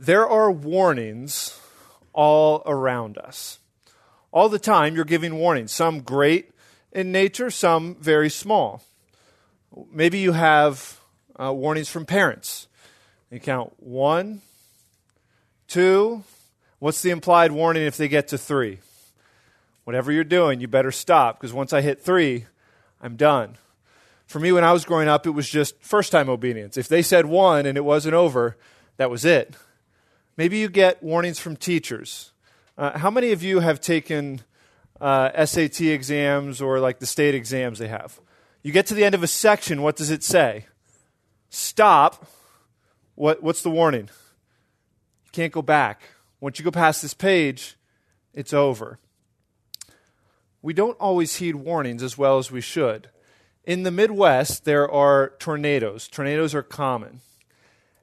There are warnings all around us. All the time, you're giving warnings, some great in nature, some very small. Maybe you have uh, warnings from parents. You count one, two. What's the implied warning if they get to three? Whatever you're doing, you better stop because once I hit three, I'm done. For me, when I was growing up, it was just first time obedience. If they said one and it wasn't over, that was it. Maybe you get warnings from teachers. Uh, how many of you have taken uh, SAT exams or like the state exams they have? You get to the end of a section, what does it say? Stop. What, what's the warning? You can't go back. Once you go past this page, it's over. We don't always heed warnings as well as we should. In the Midwest, there are tornadoes. Tornadoes are common.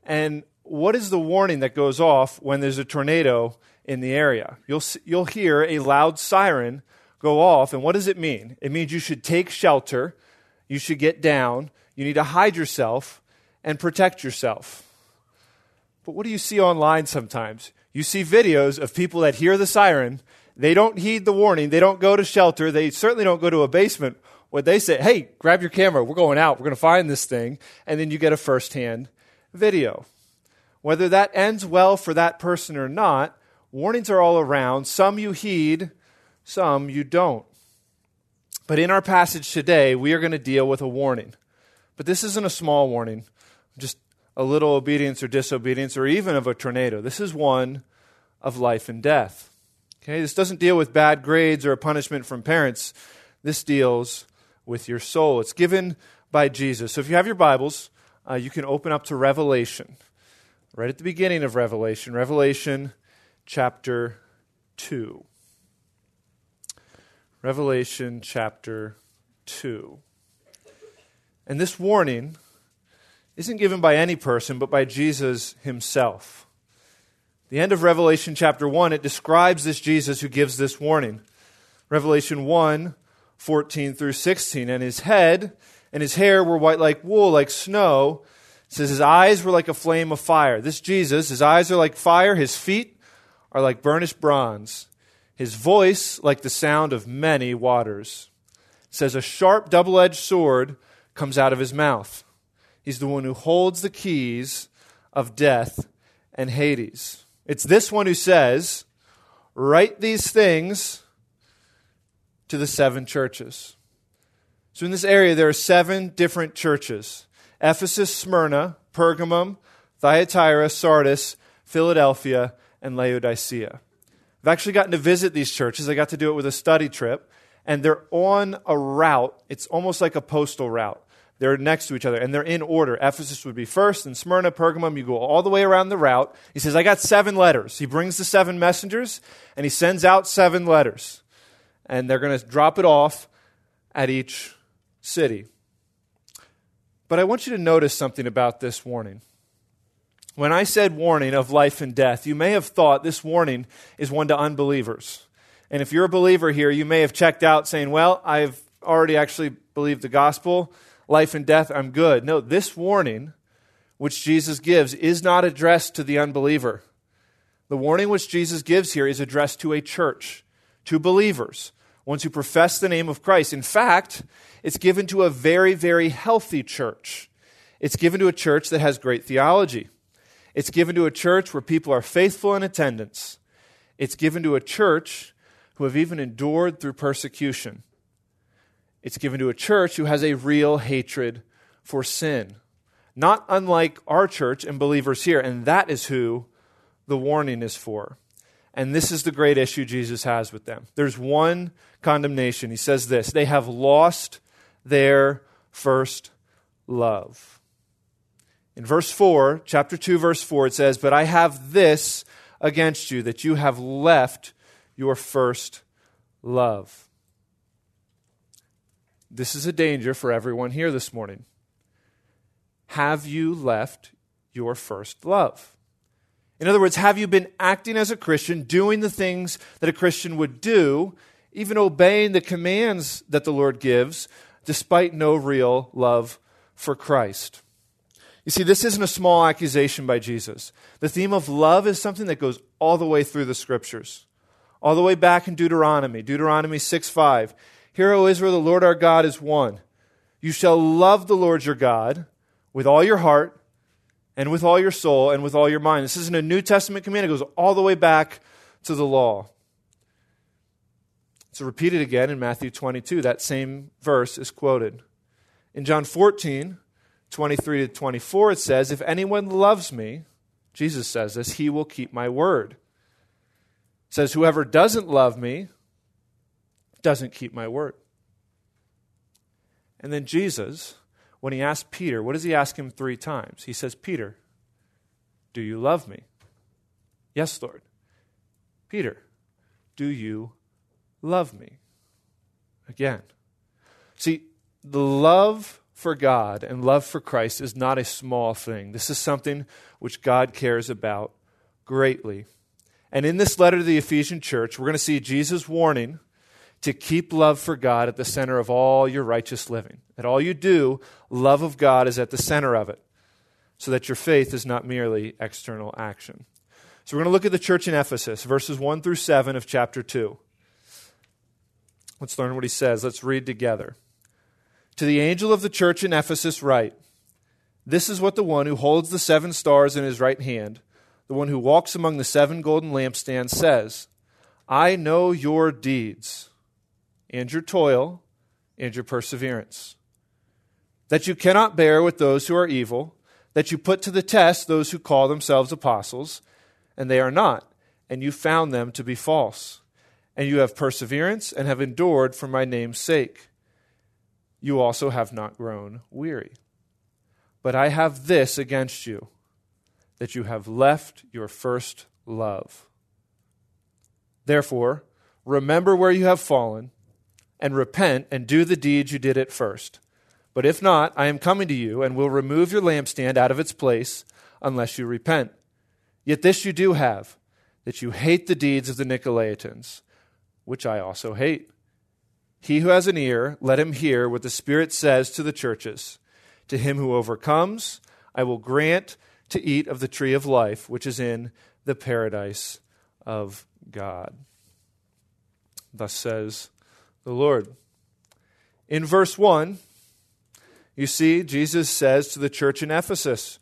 And what is the warning that goes off when there's a tornado in the area? You'll, you'll hear a loud siren go off, and what does it mean? It means you should take shelter, you should get down, you need to hide yourself and protect yourself. But what do you see online sometimes? You see videos of people that hear the siren, they don't heed the warning, they don't go to shelter, they certainly don't go to a basement. What they say, hey, grab your camera, we're going out, we're going to find this thing, and then you get a firsthand video. Whether that ends well for that person or not, warnings are all around. Some you heed, some you don't. But in our passage today, we are going to deal with a warning. But this isn't a small warning, just a little obedience or disobedience, or even of a tornado. This is one of life and death. Okay, this doesn't deal with bad grades or a punishment from parents. This deals with your soul. It's given by Jesus. So if you have your Bibles, uh, you can open up to Revelation right at the beginning of Revelation, Revelation chapter 2. Revelation chapter 2. And this warning isn't given by any person, but by Jesus himself. The end of Revelation chapter 1, it describes this Jesus who gives this warning. Revelation 1 14 through 16. And his head and his hair were white like wool, like snow says his eyes were like a flame of fire. This Jesus, his eyes are like fire, his feet are like burnished bronze, his voice like the sound of many waters. It says a sharp double edged sword comes out of his mouth. He's the one who holds the keys of death and Hades. It's this one who says, Write these things to the seven churches. So in this area, there are seven different churches. Ephesus, Smyrna, Pergamum, Thyatira, Sardis, Philadelphia, and Laodicea. I've actually gotten to visit these churches. I got to do it with a study trip, and they're on a route. It's almost like a postal route. They're next to each other, and they're in order. Ephesus would be first, and Smyrna, Pergamum, you go all the way around the route. He says, I got seven letters. He brings the seven messengers, and he sends out seven letters. And they're going to drop it off at each city. But I want you to notice something about this warning. When I said warning of life and death, you may have thought this warning is one to unbelievers. And if you're a believer here, you may have checked out saying, Well, I've already actually believed the gospel, life and death, I'm good. No, this warning, which Jesus gives, is not addressed to the unbeliever. The warning which Jesus gives here is addressed to a church, to believers, ones who profess the name of Christ. In fact, it's given to a very, very healthy church. It's given to a church that has great theology. It's given to a church where people are faithful in attendance. It's given to a church who have even endured through persecution. It's given to a church who has a real hatred for sin. Not unlike our church and believers here, and that is who the warning is for. And this is the great issue Jesus has with them. There's one condemnation. He says this They have lost their first love. In verse 4, chapter 2, verse 4, it says, But I have this against you, that you have left your first love. This is a danger for everyone here this morning. Have you left your first love? In other words, have you been acting as a Christian, doing the things that a Christian would do, even obeying the commands that the Lord gives, despite no real love for Christ. You see, this isn't a small accusation by Jesus. The theme of love is something that goes all the way through the scriptures, all the way back in Deuteronomy, Deuteronomy 6 5. Hear, O Israel, the Lord our God is one. You shall love the Lord your God with all your heart and with all your soul and with all your mind. This isn't a New Testament command, it goes all the way back to the law. So repeat it again in Matthew 22. That same verse is quoted. In John 14, 23 to 24, it says, If anyone loves me, Jesus says this, he will keep my word. It says, Whoever doesn't love me doesn't keep my word. And then Jesus, when he asked Peter, what does he ask him three times? He says, Peter, do you love me? Yes, Lord. Peter, do you love me? Again. See, the love for God and love for Christ is not a small thing. This is something which God cares about greatly. And in this letter to the Ephesian church, we're going to see Jesus' warning to keep love for God at the center of all your righteous living. That all you do, love of God is at the center of it, so that your faith is not merely external action. So we're going to look at the church in Ephesus, verses 1 through 7 of chapter 2. Let's learn what he says. Let's read together. To the angel of the church in Ephesus, write This is what the one who holds the seven stars in his right hand, the one who walks among the seven golden lampstands, says I know your deeds, and your toil, and your perseverance. That you cannot bear with those who are evil, that you put to the test those who call themselves apostles, and they are not, and you found them to be false. And you have perseverance and have endured for my name's sake you also have not grown weary. But I have this against you, that you have left your first love. Therefore, remember where you have fallen, and repent and do the deeds you did at first. But if not, I am coming to you, and will remove your lampstand out of its place, unless you repent. Yet this you do have, that you hate the deeds of the Nicolaitans, which I also hate. He who has an ear, let him hear what the Spirit says to the churches. To him who overcomes, I will grant to eat of the tree of life, which is in the paradise of God. Thus says the Lord. In verse 1, you see, Jesus says to the church in Ephesus,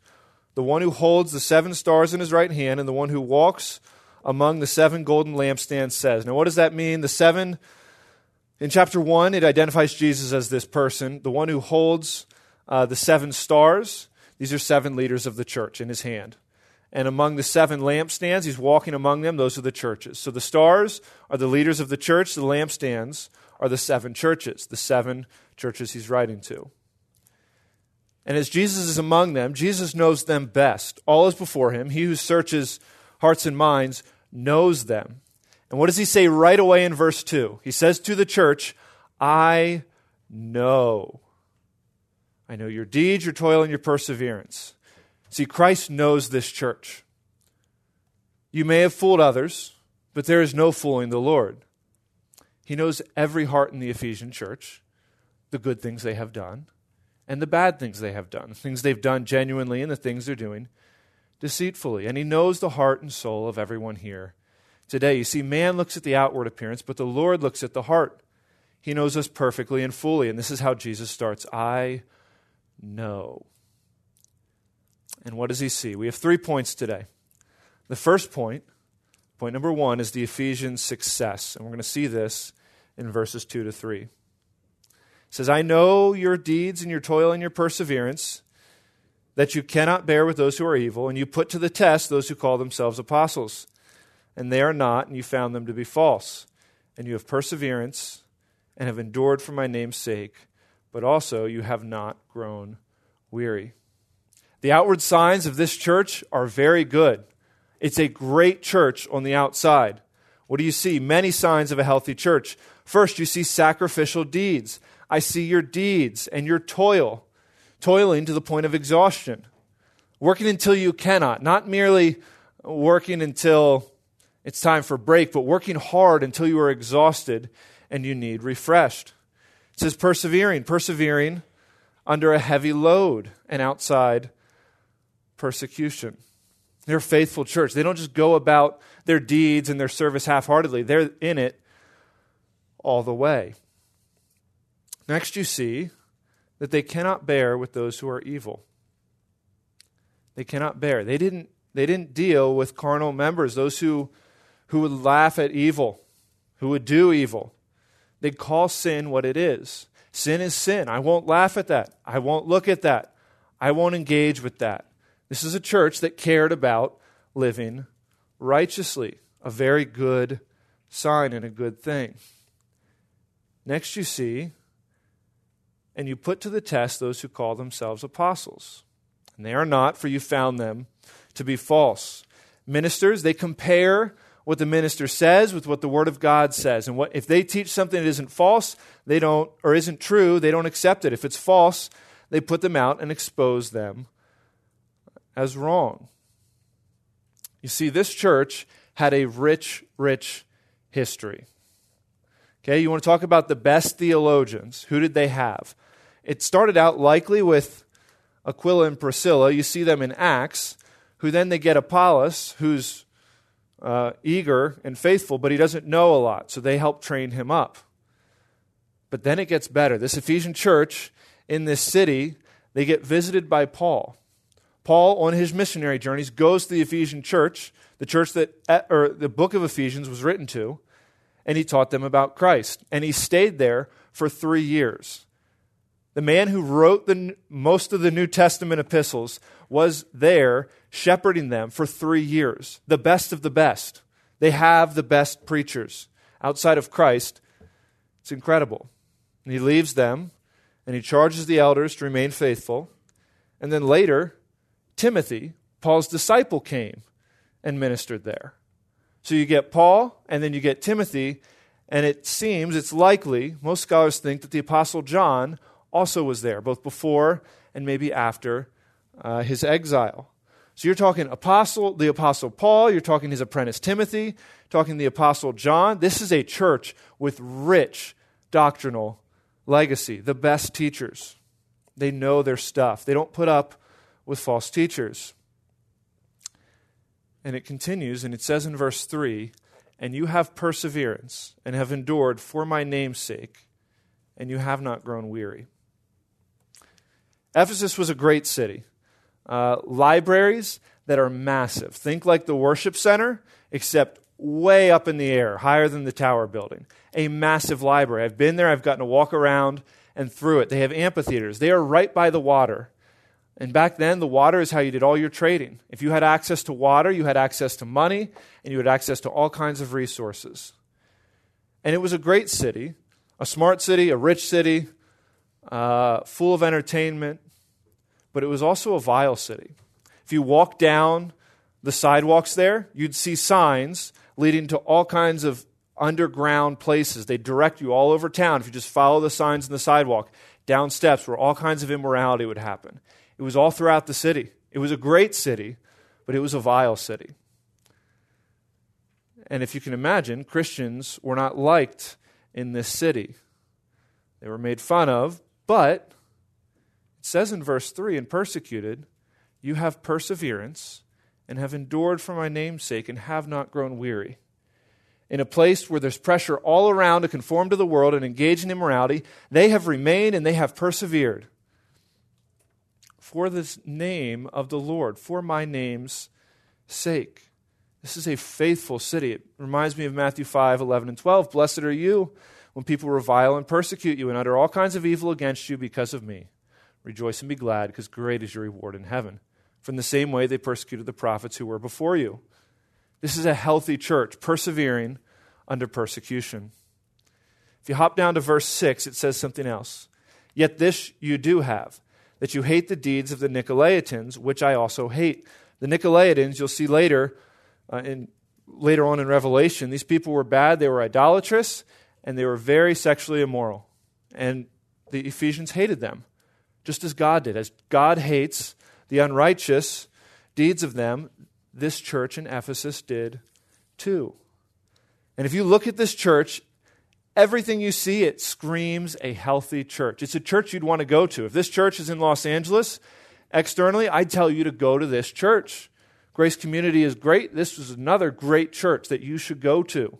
the one who holds the seven stars in his right hand and the one who walks among the seven golden lampstands says. Now, what does that mean? The seven in chapter 1, it identifies Jesus as this person, the one who holds uh, the seven stars. These are seven leaders of the church in his hand. And among the seven lampstands, he's walking among them. Those are the churches. So the stars are the leaders of the church, the lampstands are the seven churches, the seven churches he's writing to. And as Jesus is among them, Jesus knows them best. All is before him. He who searches hearts and minds knows them. And what does he say right away in verse 2? He says to the church, I know. I know your deeds, your toil, and your perseverance. See, Christ knows this church. You may have fooled others, but there is no fooling the Lord. He knows every heart in the Ephesian church, the good things they have done, and the bad things they have done, things they've done genuinely and the things they're doing deceitfully. And He knows the heart and soul of everyone here today. You see, man looks at the outward appearance, but the Lord looks at the heart. He knows us perfectly and fully. And this is how Jesus starts I know. And what does he see? We have three points today. The first point, point number one, is the Ephesians' success. And we're going to see this in verses 2 to 3. It says, I know your deeds and your toil and your perseverance, that you cannot bear with those who are evil, and you put to the test those who call themselves apostles and they are not, and you found them to be false. And you have perseverance and have endured for my name's sake, but also you have not grown weary. The outward signs of this church are very good. It's a great church on the outside. What do you see? Many signs of a healthy church. First, you see sacrificial deeds. I see your deeds and your toil, toiling to the point of exhaustion, working until you cannot, not merely working until it's time for break, but working hard until you are exhausted and you need refreshed. It says persevering, persevering under a heavy load and outside persecution. They're a faithful church. They don't just go about their deeds and their service half heartedly, they're in it all the way. Next, you see that they cannot bear with those who are evil. They cannot bear. They didn't, they didn't deal with carnal members, those who, who would laugh at evil, who would do evil. They call sin what it is. Sin is sin. I won't laugh at that. I won't look at that. I won't engage with that. This is a church that cared about living righteously, a very good sign and a good thing. Next, you see, and you put to the test those who call themselves apostles. And they are not, for you found them to be false. Ministers, they compare what the minister says with what the Word of God says. And what, if they teach something that isn't false, they don't, or isn't true, they don't accept it. If it's false, they put them out and expose them as wrong. You see, this church had a rich, rich history. Okay, you want to talk about the best theologians. Who did they have? It started out likely with Aquila and Priscilla. You see them in Acts, who then they get Apollos, who's uh, eager and faithful, but he doesn't know a lot, so they help train him up. But then it gets better. This Ephesian church in this city, they get visited by Paul. Paul, on his missionary journeys, goes to the Ephesian church, the church that, or the book of Ephesians was written to, and he taught them about Christ. And he stayed there for three years. The man who wrote the, most of the New Testament epistles was there shepherding them for three years, the best of the best. They have the best preachers. Outside of Christ, it's incredible. And he leaves them and he charges the elders to remain faithful. And then later, Timothy, Paul's disciple, came and ministered there. So you get Paul, and then you get Timothy, and it seems, it's likely, most scholars think that the Apostle John also was there, both before and maybe after uh, his exile. So you're talking apostle, the apostle Paul, you're talking his apprentice Timothy, talking the apostle John. This is a church with rich doctrinal legacy, the best teachers. They know their stuff. They don't put up with false teachers. And it continues, and it says in verse 3 And you have perseverance and have endured for my name's sake, and you have not grown weary. Ephesus was a great city. Uh, libraries that are massive. Think like the worship center, except way up in the air, higher than the tower building. A massive library. I've been there, I've gotten to walk around and through it. They have amphitheaters. They are right by the water. And back then, the water is how you did all your trading. If you had access to water, you had access to money, and you had access to all kinds of resources. And it was a great city, a smart city, a rich city, uh, full of entertainment, but it was also a vile city. If you walk down the sidewalks there, you'd see signs leading to all kinds of underground places. They direct you all over town if you just follow the signs in the sidewalk, down steps where all kinds of immorality would happen. It was all throughout the city. It was a great city, but it was a vile city. And if you can imagine, Christians were not liked in this city. They were made fun of, but it says in verse 3 and persecuted, you have perseverance and have endured for my name's sake and have not grown weary. In a place where there's pressure all around to conform to the world and engage in immorality, they have remained and they have persevered for the name of the Lord, for my name's sake. This is a faithful city. It reminds me of Matthew 5 11 and 12. Blessed are you when people revile and persecute you and utter all kinds of evil against you because of me. Rejoice and be glad, because great is your reward in heaven. From the same way they persecuted the prophets who were before you. This is a healthy church, persevering under persecution. If you hop down to verse 6, it says something else. Yet this you do have that you hate the deeds of the Nicolaitans, which I also hate. The Nicolaitans, you'll see later, uh, in, later on in Revelation, these people were bad, they were idolatrous, and they were very sexually immoral. And the Ephesians hated them, just as God did. As God hates the unrighteous deeds of them, this church in Ephesus did too. And if you look at this church Everything you see, it screams a healthy church. It's a church you'd want to go to. If this church is in Los Angeles externally, I'd tell you to go to this church. Grace Community is great. This is another great church that you should go to.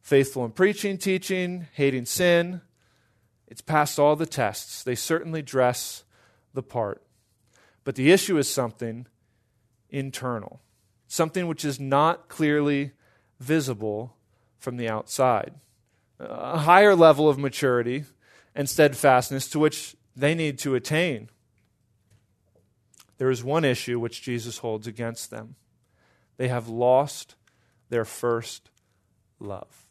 Faithful in preaching, teaching, hating sin. It's passed all the tests. They certainly dress the part. But the issue is something internal, something which is not clearly visible from the outside. A higher level of maturity and steadfastness to which they need to attain. There is one issue which Jesus holds against them they have lost their first love.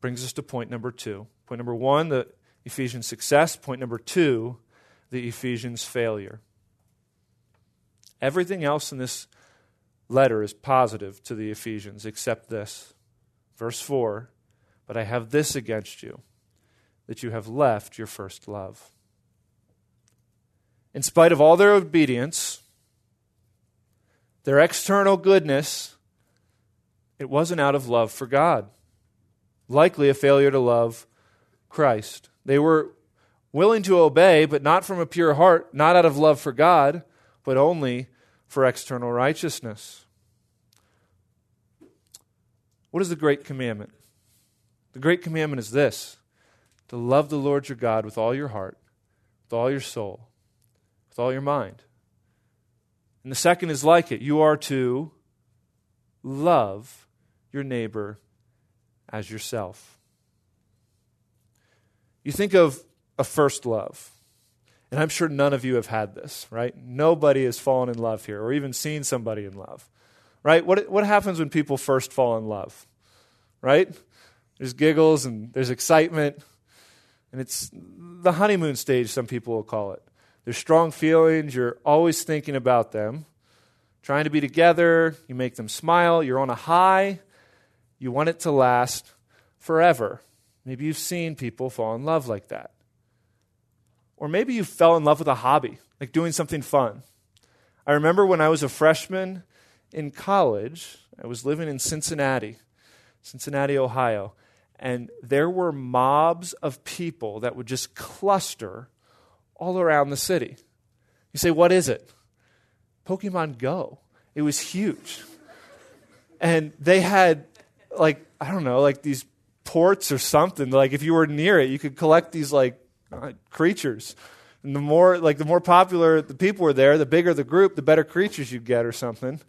Brings us to point number two. Point number one, the Ephesians' success. Point number two, the Ephesians' failure. Everything else in this letter is positive to the Ephesians except this. Verse 4 But I have this against you, that you have left your first love. In spite of all their obedience, their external goodness, it wasn't out of love for God. Likely a failure to love Christ. They were willing to obey, but not from a pure heart, not out of love for God, but only for external righteousness. What is the great commandment? The great commandment is this to love the Lord your God with all your heart, with all your soul, with all your mind. And the second is like it you are to love your neighbor as yourself. You think of a first love. And I'm sure none of you have had this, right? Nobody has fallen in love here or even seen somebody in love, right? What, what happens when people first fall in love, right? There's giggles and there's excitement, and it's the honeymoon stage, some people will call it. There's strong feelings, you're always thinking about them, trying to be together, you make them smile, you're on a high, you want it to last forever. Maybe you've seen people fall in love like that. Or maybe you fell in love with a hobby, like doing something fun. I remember when I was a freshman in college, I was living in Cincinnati, Cincinnati, Ohio, and there were mobs of people that would just cluster all around the city. You say, What is it? Pokemon Go. It was huge. And they had, like, I don't know, like these ports or something. Like, if you were near it, you could collect these, like, uh, creatures. And the more like the more popular the people were there, the bigger the group, the better creatures you'd get or something.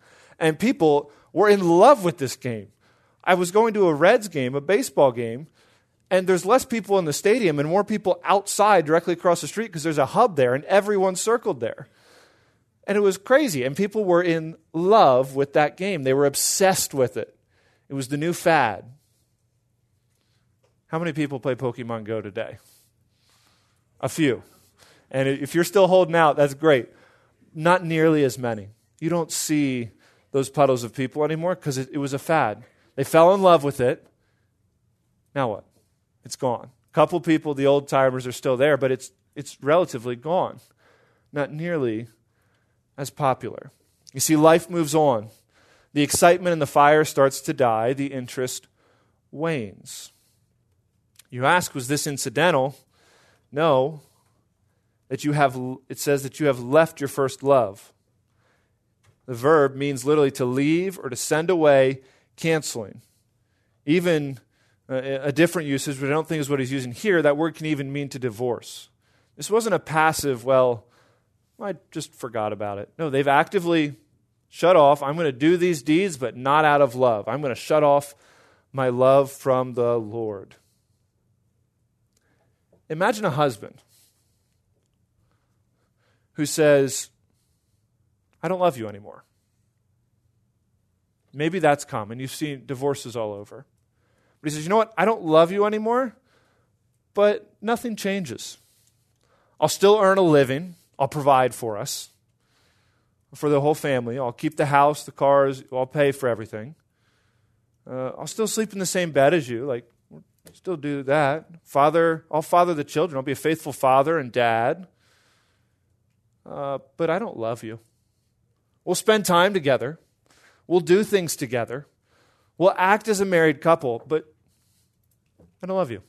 And people were in love with this game. I was going to a Reds game, a baseball game, and there's less people in the stadium and more people outside directly across the street because there's a hub there and everyone circled there. And it was crazy. And people were in love with that game. They were obsessed with it. It was the new fad. How many people play Pokemon Go today? A few. And if you're still holding out, that's great. Not nearly as many. You don't see those puddles of people anymore because it, it, was a fad. They fell in love with it. Now what? It's gone. A couple people, the old timers, are still there, but it's, it's relatively gone. Not nearly as popular. You see, life moves on. The excitement and the fire starts to die, the interest wanes. You ask, was this incidental? No, that you have, it says that you have left your first love. The verb means literally to leave or to send away, canceling. Even uh, a different usage, but I don't think is what he's using here, that word can even mean to divorce. This wasn't a passive, well, I just forgot about it. No, they've actively shut off. I'm going to do these deeds, but not out of love. I'm going to shut off my love from the Lord. Imagine a husband who says, I don't love you anymore. Maybe that's common. You've seen divorces all over. But he says, You know what? I don't love you anymore, but nothing changes. I'll still earn a living, I'll provide for us, for the whole family. I'll keep the house, the cars, I'll pay for everything. Uh, I'll still sleep in the same bed as you. Like, Still do that. Father, I'll father the children. I'll be a faithful father and dad. Uh, but I don't love you. We'll spend time together. We'll do things together. We'll act as a married couple, but I don't love you.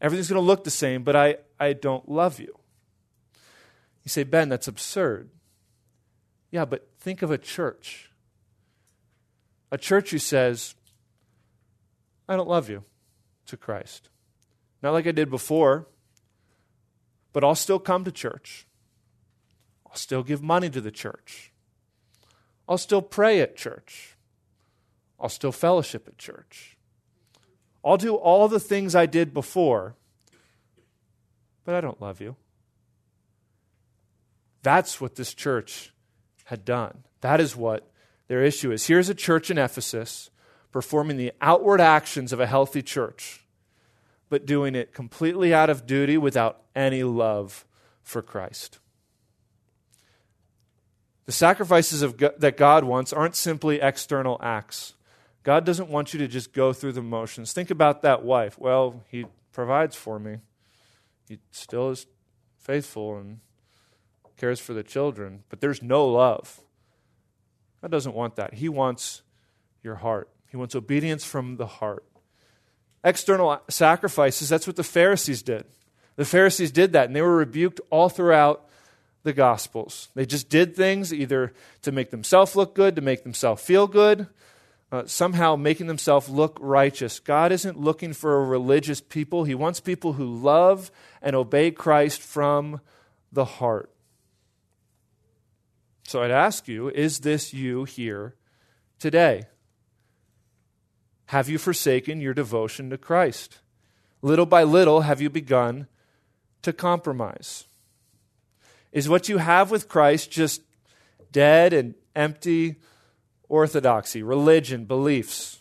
Everything's going to look the same, but I, I don't love you. You say, Ben, that's absurd. Yeah, but think of a church. A church who says, I don't love you to Christ. Not like I did before, but I'll still come to church. I'll still give money to the church. I'll still pray at church. I'll still fellowship at church. I'll do all the things I did before, but I don't love you. That's what this church had done. That is what their issue is. Here's a church in Ephesus performing the outward actions of a healthy church, but doing it completely out of duty without any love for Christ. The sacrifices God, that God wants aren't simply external acts. God doesn't want you to just go through the motions. Think about that wife. Well, he provides for me. He still is faithful and cares for the children, but there's no love. God doesn't want that. He wants your heart. He wants obedience from the heart. External sacrifices, that's what the Pharisees did. The Pharisees did that, and they were rebuked all throughout the Gospels. They just did things either to make themselves look good, to make themselves feel good, uh, somehow making themselves look righteous. God isn't looking for a religious people, He wants people who love and obey Christ from the heart. So I'd ask you is this you here today? Have you forsaken your devotion to Christ? Little by little, have you begun to compromise? Is what you have with Christ just dead and empty orthodoxy, religion, beliefs?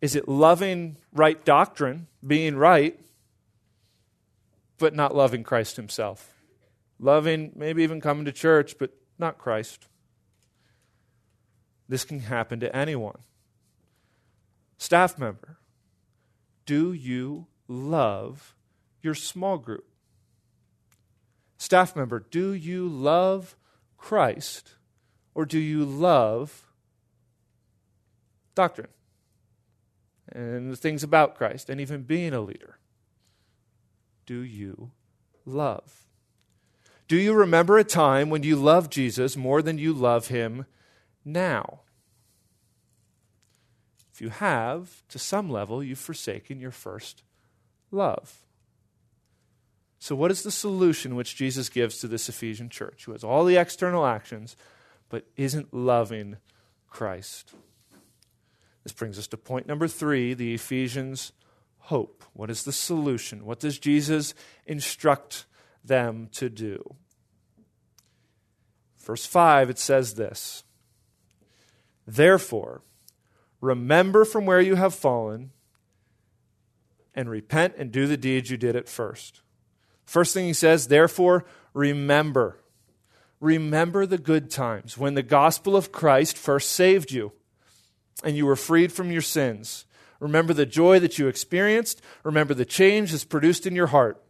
Is it loving right doctrine, being right, but not loving Christ Himself? Loving, maybe even coming to church, but not Christ. This can happen to anyone. Staff member, do you love your small group? Staff member, do you love Christ or do you love doctrine and the things about Christ and even being a leader? Do you love? Do you remember a time when you loved Jesus more than you love him now? If you have, to some level, you've forsaken your first love. So, what is the solution which Jesus gives to this Ephesian church who has all the external actions but isn't loving Christ? This brings us to point number three the Ephesians' hope. What is the solution? What does Jesus instruct them to do? Verse 5, it says this Therefore, remember from where you have fallen and repent and do the deeds you did at first. First thing he says, therefore, remember. Remember the good times when the gospel of Christ first saved you and you were freed from your sins. Remember the joy that you experienced. Remember the change that's produced in your heart.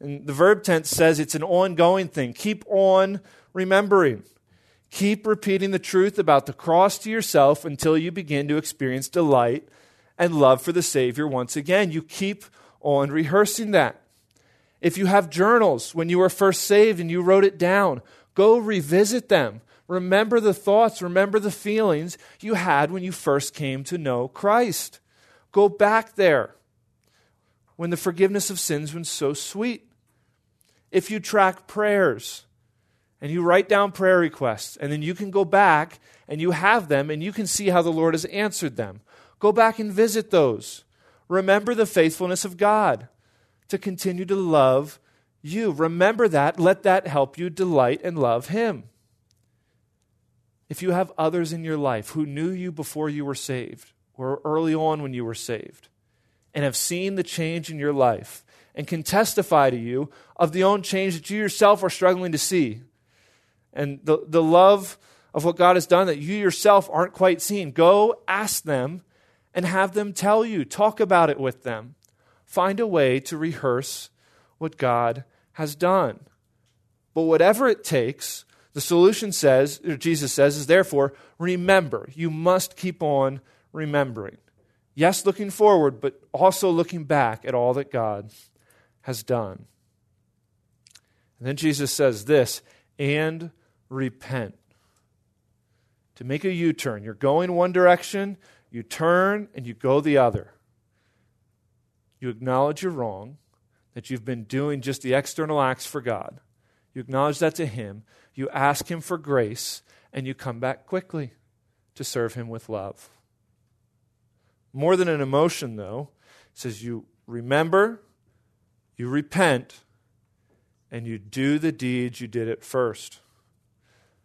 And the verb tense says it's an ongoing thing. Keep on remembering. Keep repeating the truth about the cross to yourself until you begin to experience delight and love for the Savior once again. You keep on rehearsing that. If you have journals when you were first saved and you wrote it down, go revisit them. Remember the thoughts, remember the feelings you had when you first came to know Christ. Go back there when the forgiveness of sins was so sweet. If you track prayers and you write down prayer requests, and then you can go back and you have them and you can see how the Lord has answered them. Go back and visit those. Remember the faithfulness of God to continue to love you. Remember that. Let that help you delight and love Him. If you have others in your life who knew you before you were saved or early on when you were saved and have seen the change in your life and can testify to you of the own change that you yourself are struggling to see and the, the love of what God has done that you yourself aren't quite seeing, go ask them and have them tell you. Talk about it with them. Find a way to rehearse what God has done. But whatever it takes, the solution says, or Jesus says, is therefore remember. You must keep on remembering. Yes, looking forward, but also looking back at all that God has done. And then Jesus says this and repent. To make a U turn. You're going one direction, you turn, and you go the other. You acknowledge you're wrong, that you've been doing just the external acts for God. You acknowledge that to Him. You ask Him for grace, and you come back quickly to serve Him with love. More than an emotion, though, says you remember, you repent, and you do the deeds you did at first.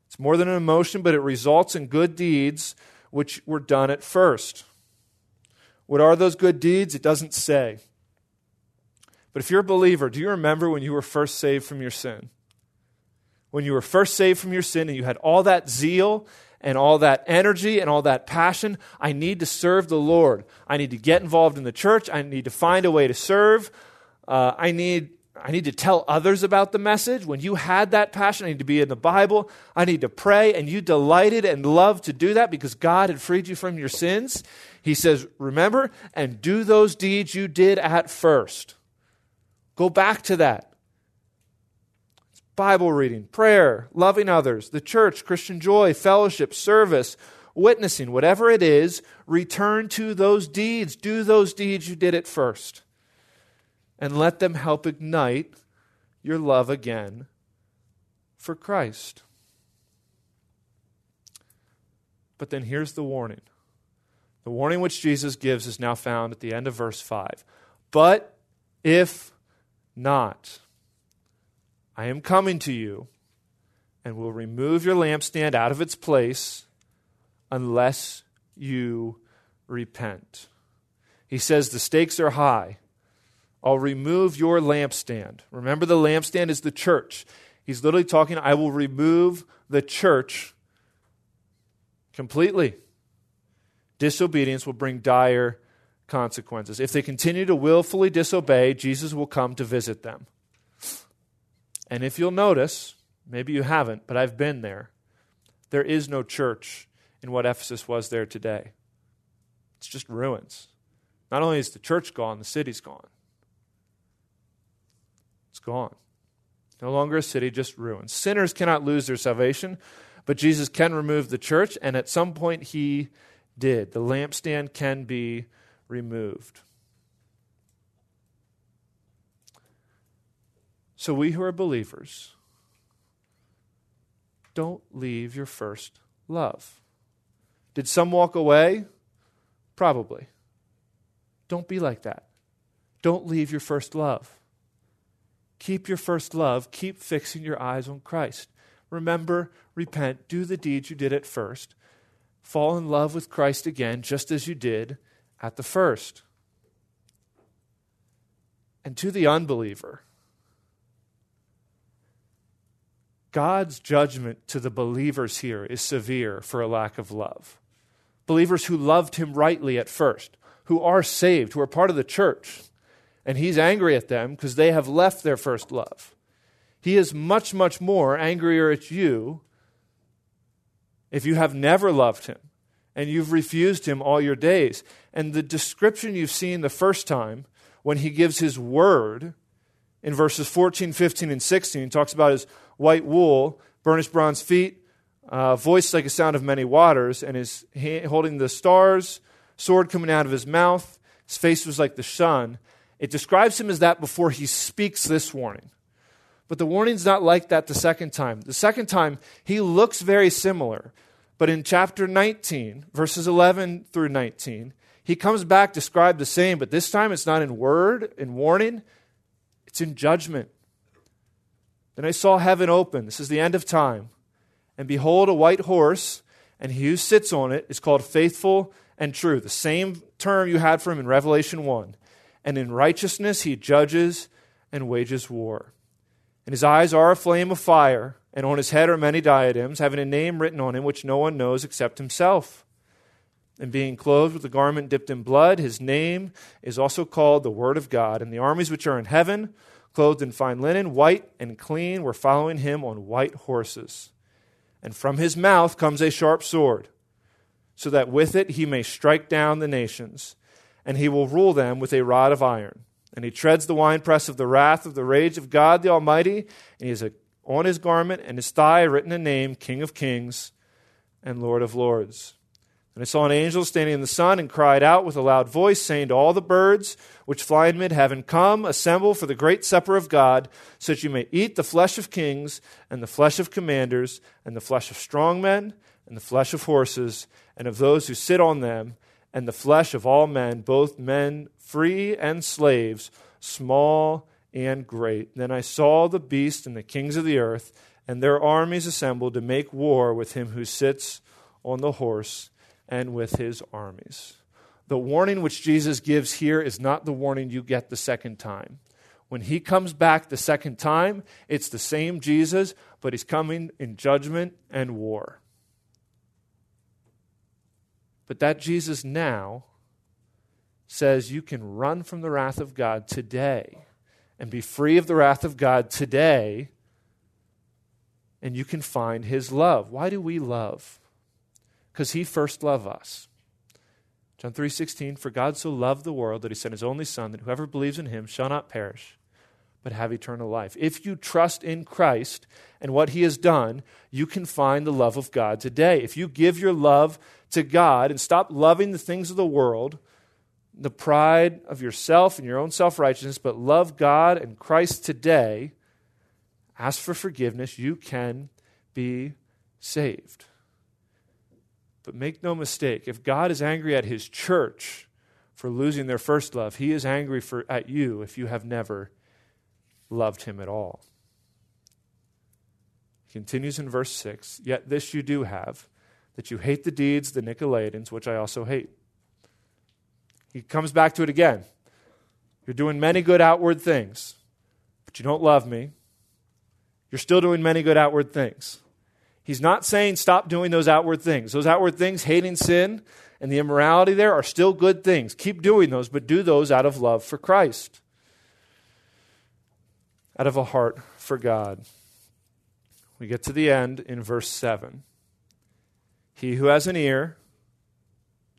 It's more than an emotion, but it results in good deeds which were done at first. What are those good deeds? It doesn't say. But if you're a believer, do you remember when you were first saved from your sin? When you were first saved from your sin and you had all that zeal and all that energy and all that passion, I need to serve the Lord. I need to get involved in the church. I need to find a way to serve. Uh, I need I need to tell others about the message. When you had that passion, I need to be in the Bible. I need to pray. And you delighted and loved to do that because God had freed you from your sins. He says, Remember and do those deeds you did at first. Go back to that. It's Bible reading, prayer, loving others, the church, Christian joy, fellowship, service, witnessing, whatever it is, return to those deeds. Do those deeds you did at first and let them help ignite your love again for Christ. But then here's the warning. The warning which Jesus gives is now found at the end of verse 5. But if not, I am coming to you and will remove your lampstand out of its place unless you repent. He says the stakes are high. I'll remove your lampstand. Remember, the lampstand is the church. He's literally talking, I will remove the church completely. Disobedience will bring dire consequences. If they continue to willfully disobey, Jesus will come to visit them. And if you'll notice, maybe you haven't, but I've been there, there is no church in what Ephesus was there today. It's just ruins. Not only is the church gone, the city's gone It's gone. No longer a city, just ruins. Sinners cannot lose their salvation, but Jesus can remove the church, and at some point he did. The lampstand can be removed. So, we who are believers, don't leave your first love. Did some walk away? Probably. Don't be like that. Don't leave your first love. Keep your first love. Keep fixing your eyes on Christ. Remember, repent, do the deeds you did at first. Fall in love with Christ again, just as you did at the first. And to the unbeliever, God's judgment to the believers here is severe for a lack of love. Believers who loved him rightly at first, who are saved, who are part of the church, and he's angry at them because they have left their first love. He is much, much more angrier at you if you have never loved him and you've refused him all your days. And the description you've seen the first time when he gives his word in verses 14, 15, and 16, he talks about his white wool, burnished bronze feet, uh, voice like a sound of many waters, and his hand, holding the stars, sword coming out of his mouth. His face was like the sun. It describes him as that before he speaks this warning. But the warning's not like that the second time. The second time, he looks very similar. But in chapter 19, verses 11 through 19, he comes back described the same, but this time it's not in word, in warning, it's in judgment. Then I saw heaven open. This is the end of time. And behold, a white horse, and he who sits on it is called faithful and true. The same term you had for him in Revelation 1 and in righteousness he judges and wages war. And his eyes are a flame of fire, and on his head are many diadems, having a name written on him which no one knows except himself. And being clothed with a garment dipped in blood, his name is also called the Word of God. And the armies which are in heaven, clothed in fine linen, white and clean, were following him on white horses. And from his mouth comes a sharp sword, so that with it he may strike down the nations and he will rule them with a rod of iron. And he treads the winepress of the wrath of the rage of God the Almighty, and he has a, on his garment and his thigh written a name, King of Kings and Lord of Lords. And I saw an angel standing in the sun and cried out with a loud voice, saying to all the birds which fly in mid heaven, Come, assemble for the great supper of God, so that you may eat the flesh of kings, and the flesh of commanders, and the flesh of strong men, and the flesh of horses, and of those who sit on them, and the flesh of all men, both men free and slaves, small and great. Then I saw the beast and the kings of the earth, and their armies assembled to make war with him who sits on the horse and with his armies. The warning which Jesus gives here is not the warning you get the second time. When he comes back the second time, it's the same Jesus, but he's coming in judgment and war. But that Jesus now says you can run from the wrath of God today and be free of the wrath of God today, and you can find his love. Why do we love? because he first loved us. John 3:16 For God so loved the world that he sent his only son that whoever believes in him shall not perish but have eternal life. If you trust in Christ and what he has done, you can find the love of God today. If you give your love to God and stop loving the things of the world, the pride of yourself and your own self-righteousness, but love God and Christ today, ask for forgiveness, you can be saved. But make no mistake, if God is angry at his church for losing their first love, he is angry for, at you if you have never loved him at all. He continues in verse 6 Yet this you do have, that you hate the deeds of the Nicolaitans, which I also hate. He comes back to it again. You're doing many good outward things, but you don't love me. You're still doing many good outward things. He's not saying stop doing those outward things. Those outward things, hating sin and the immorality there, are still good things. Keep doing those, but do those out of love for Christ, out of a heart for God. We get to the end in verse 7. He who has an ear,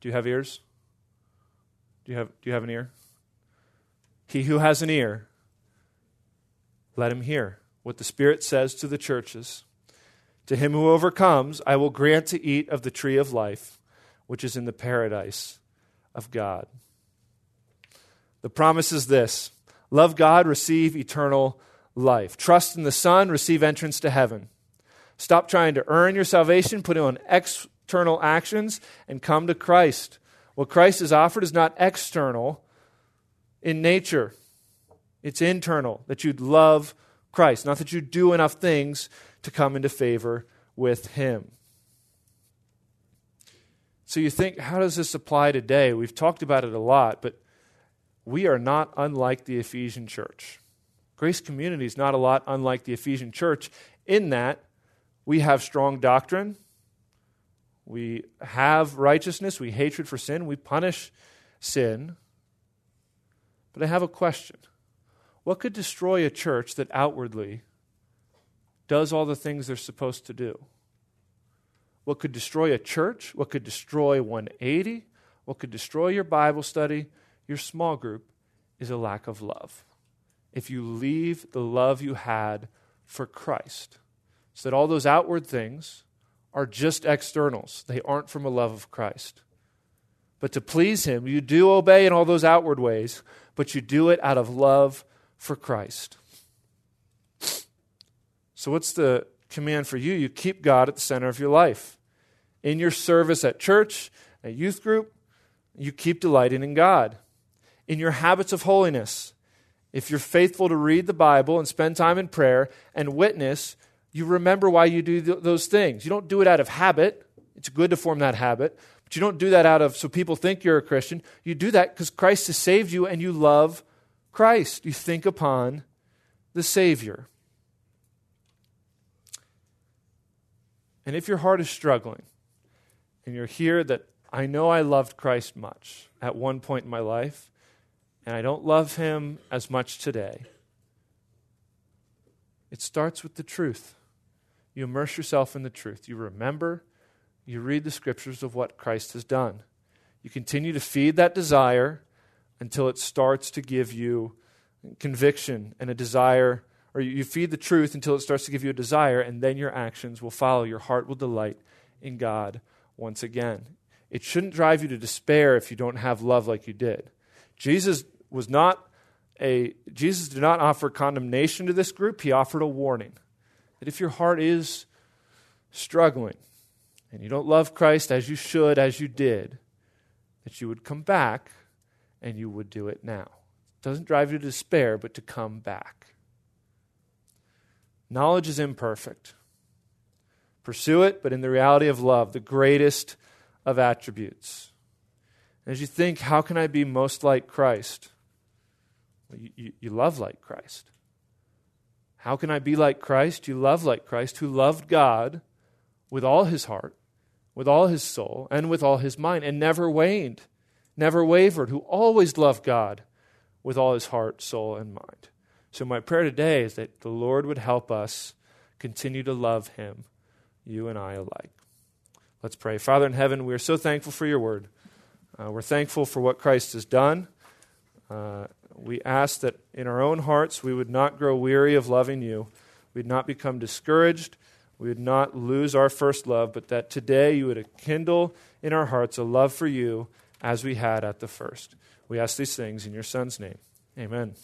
do you have ears? Do you have, do you have an ear? He who has an ear, let him hear what the Spirit says to the churches. To him who overcomes, I will grant to eat of the tree of life, which is in the paradise of God. The promise is this love God, receive eternal life. Trust in the Son, receive entrance to heaven. Stop trying to earn your salvation, put on external actions, and come to Christ. What Christ has offered is not external in nature, it's internal, that you'd love Christ, not that you do enough things to come into favor with Him. So you think, how does this apply today? We've talked about it a lot, but we are not unlike the Ephesian church. Grace Community is not a lot unlike the Ephesian church in that we have strong doctrine, we have righteousness, we hatred for sin, we punish sin. But I have a question. What could destroy a church that outwardly does all the things they're supposed to do. What could destroy a church, what could destroy 180, what could destroy your Bible study, your small group, is a lack of love. If you leave the love you had for Christ, so that all those outward things are just externals, they aren't from a love of Christ. But to please Him, you do obey in all those outward ways, but you do it out of love for Christ. So, what's the command for you? You keep God at the center of your life. In your service at church, at youth group, you keep delighting in God. In your habits of holiness, if you're faithful to read the Bible and spend time in prayer and witness, you remember why you do th- those things. You don't do it out of habit. It's good to form that habit, but you don't do that out of so people think you're a Christian. You do that because Christ has saved you and you love Christ. You think upon the Savior. And if your heart is struggling and you're here that I know I loved Christ much at one point in my life, and I don't love him as much today, it starts with the truth. You immerse yourself in the truth. You remember, you read the scriptures of what Christ has done. You continue to feed that desire until it starts to give you conviction and a desire, or you feed the truth until it starts to give you a desire, and then your actions will follow. Your heart will delight in God once again. It shouldn't drive you to despair if you don't have love like you did. Jesus was not a Jesus did not offer condemnation to this group, he offered a warning. That if your heart is struggling and you don't love Christ as you should, as you did, that you would come back and you would do it now. It doesn't drive you to despair, but to come back. Knowledge is imperfect. Pursue it, but in the reality of love, the greatest of attributes. As you think, how can I be most like Christ? You, you, you love like Christ. How can I be like Christ? You love like Christ, who loved God with all his heart, with all his soul, and with all his mind, and never waned, never wavered, who always loved God with all his heart, soul, and mind. So, my prayer today is that the Lord would help us continue to love him, you and I alike. Let's pray. Father in heaven, we are so thankful for your word. Uh, we're thankful for what Christ has done. Uh, we ask that in our own hearts we would not grow weary of loving you. We'd not become discouraged. We would not lose our first love, but that today you would kindle in our hearts a love for you as we had at the first. We ask these things in your Son's name. Amen.